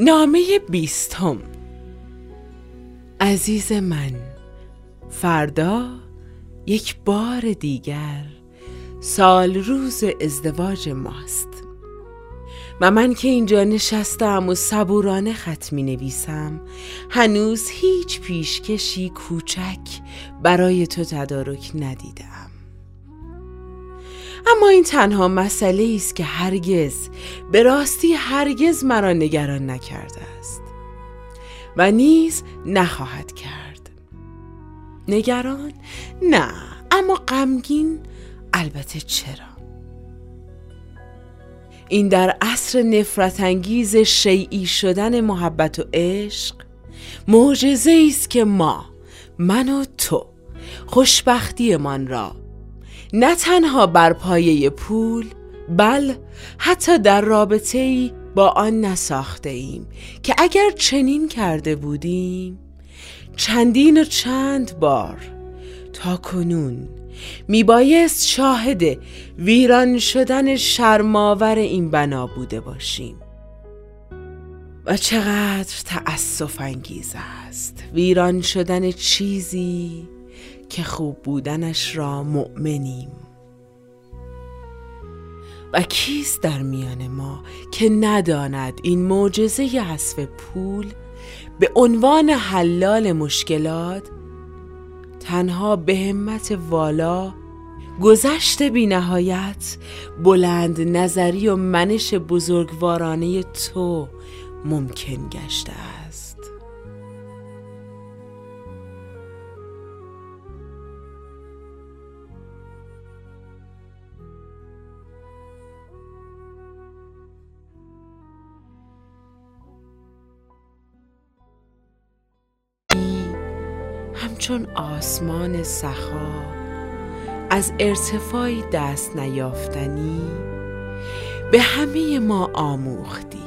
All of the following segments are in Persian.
نامه بیستم. عزیز من فردا یک بار دیگر سال روز ازدواج ماست. و من که اینجا نشستم و صبورانه خط می نویسم هنوز هیچ پیشکشی کوچک برای تو تدارک ندیدم. اما این تنها مسئله است که هرگز به راستی هرگز مرا نگران نکرده است و نیز نخواهد کرد. نگران؟ نه اما غمگین؟ البته چرا؟ این در عصر نفرت انگیز شیعی شدن محبت و عشق معجزه است که ما من و تو خوشبختیمان را نه تنها بر پایه پول بل حتی در رابطه ای با آن نساخته ایم که اگر چنین کرده بودیم چندین و چند بار تا کنون میبایست شاهد ویران شدن شرماور این بنا بوده باشیم. و چقدر تأسف انگیز است ویران شدن چیزی که خوب بودنش را مؤمنیم. و کیست در میان ما که نداند این معجزه حذف پول به عنوان حلال مشکلات؟ تنها به همت والا گذشت بی نهایت بلند نظری و منش بزرگوارانه تو ممکن گشته است. همچون آسمان سخا از ارتفاعی دست نیافتنی به همه ما آموختی.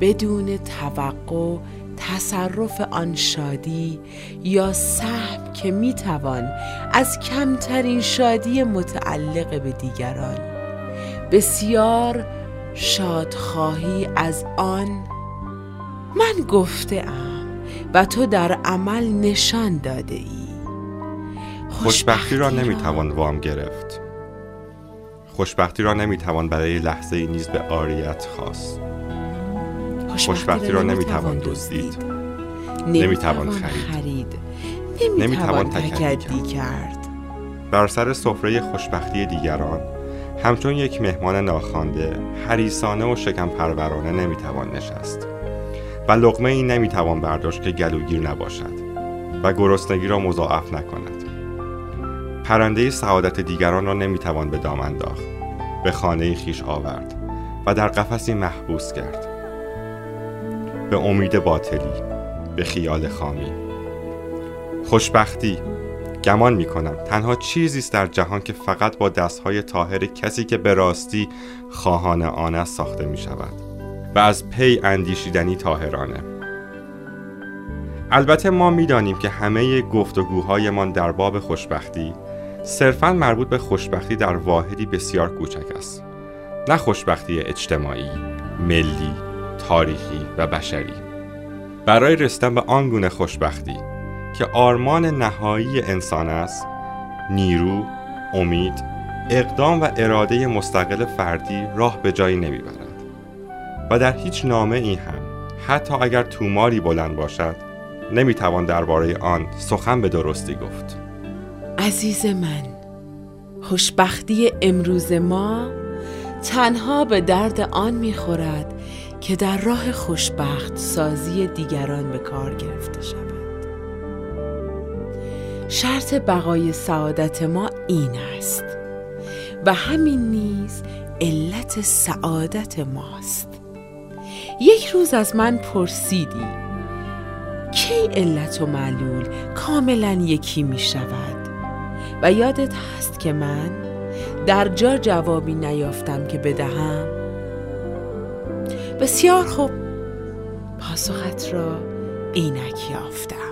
بدون توقع تصرف آن شادی یا سهم که می‌توان از کمترین شادی متعلق به دیگران بسیار شادخواهی از آن من گفته ام. و تو در عمل نشان داده ای. خوشبختی را نمی‌توان وام گرفت. خوشبختی را نمی‌توان برای لحظه ای نیز به آریت خواست. خوشبختی را نمی‌توان دزدید. نمی‌توان خرید. نمی‌توان تکدی کرد. بر سر سفره خوشبختی دیگران همچون یک مهمان ناخوانده حریسانه و شکم پرورانه نمی‌توان نشست. و لقمه ای نمی‌توان برداشت که گلوگیر نباشد و گرسنگی را مضاعف نکند. پرنده سعادت دیگران را نمی‌توان به دام انداخت. به خانه خیش آورد و در قفسی محبوس کرد. به امید باطلی به خیال خامی. خوشبختی گمان می کنم تنها چیزی است در جهان که فقط با دستهای طاهر کسی که به راستی خواهان آن است ساخته می شود و از پی اندیشیدنی طاهرانه. البته ما می‌دانیم که همه گفتگوهایمان در باب خوشبختی صرفا مربوط به خوشبختی در واحدی بسیار کوچک است. نه خوشبختی اجتماعی، ملی، تاریخی و بشری. برای رسیدن به آن گونه خوشبختی که آرمان نهایی انسان است نیرو، امید، اقدام و اراده مستقل فردی راه به جایی نمی‌برد. و در هیچ نامه ای هم حتی اگر توماری بلند باشد نمی‌توان درباره آن سخن به درستی گفت. عزیز من خوشبختی امروز ما تنها به درد آن می‌خورد که در راه خوشبخت سازی دیگران به کار گرفته شود. شرط بقای سعادت ما این است و همین نیز علت سعادت ماست. یک روز از من پرسیدی کی علت و معلول کاملا یکی می شود؟ و یادت هست که من در جا جوابی نیافتم که بدهم؟ بسیار خوب پاسخت را اینک یافتم.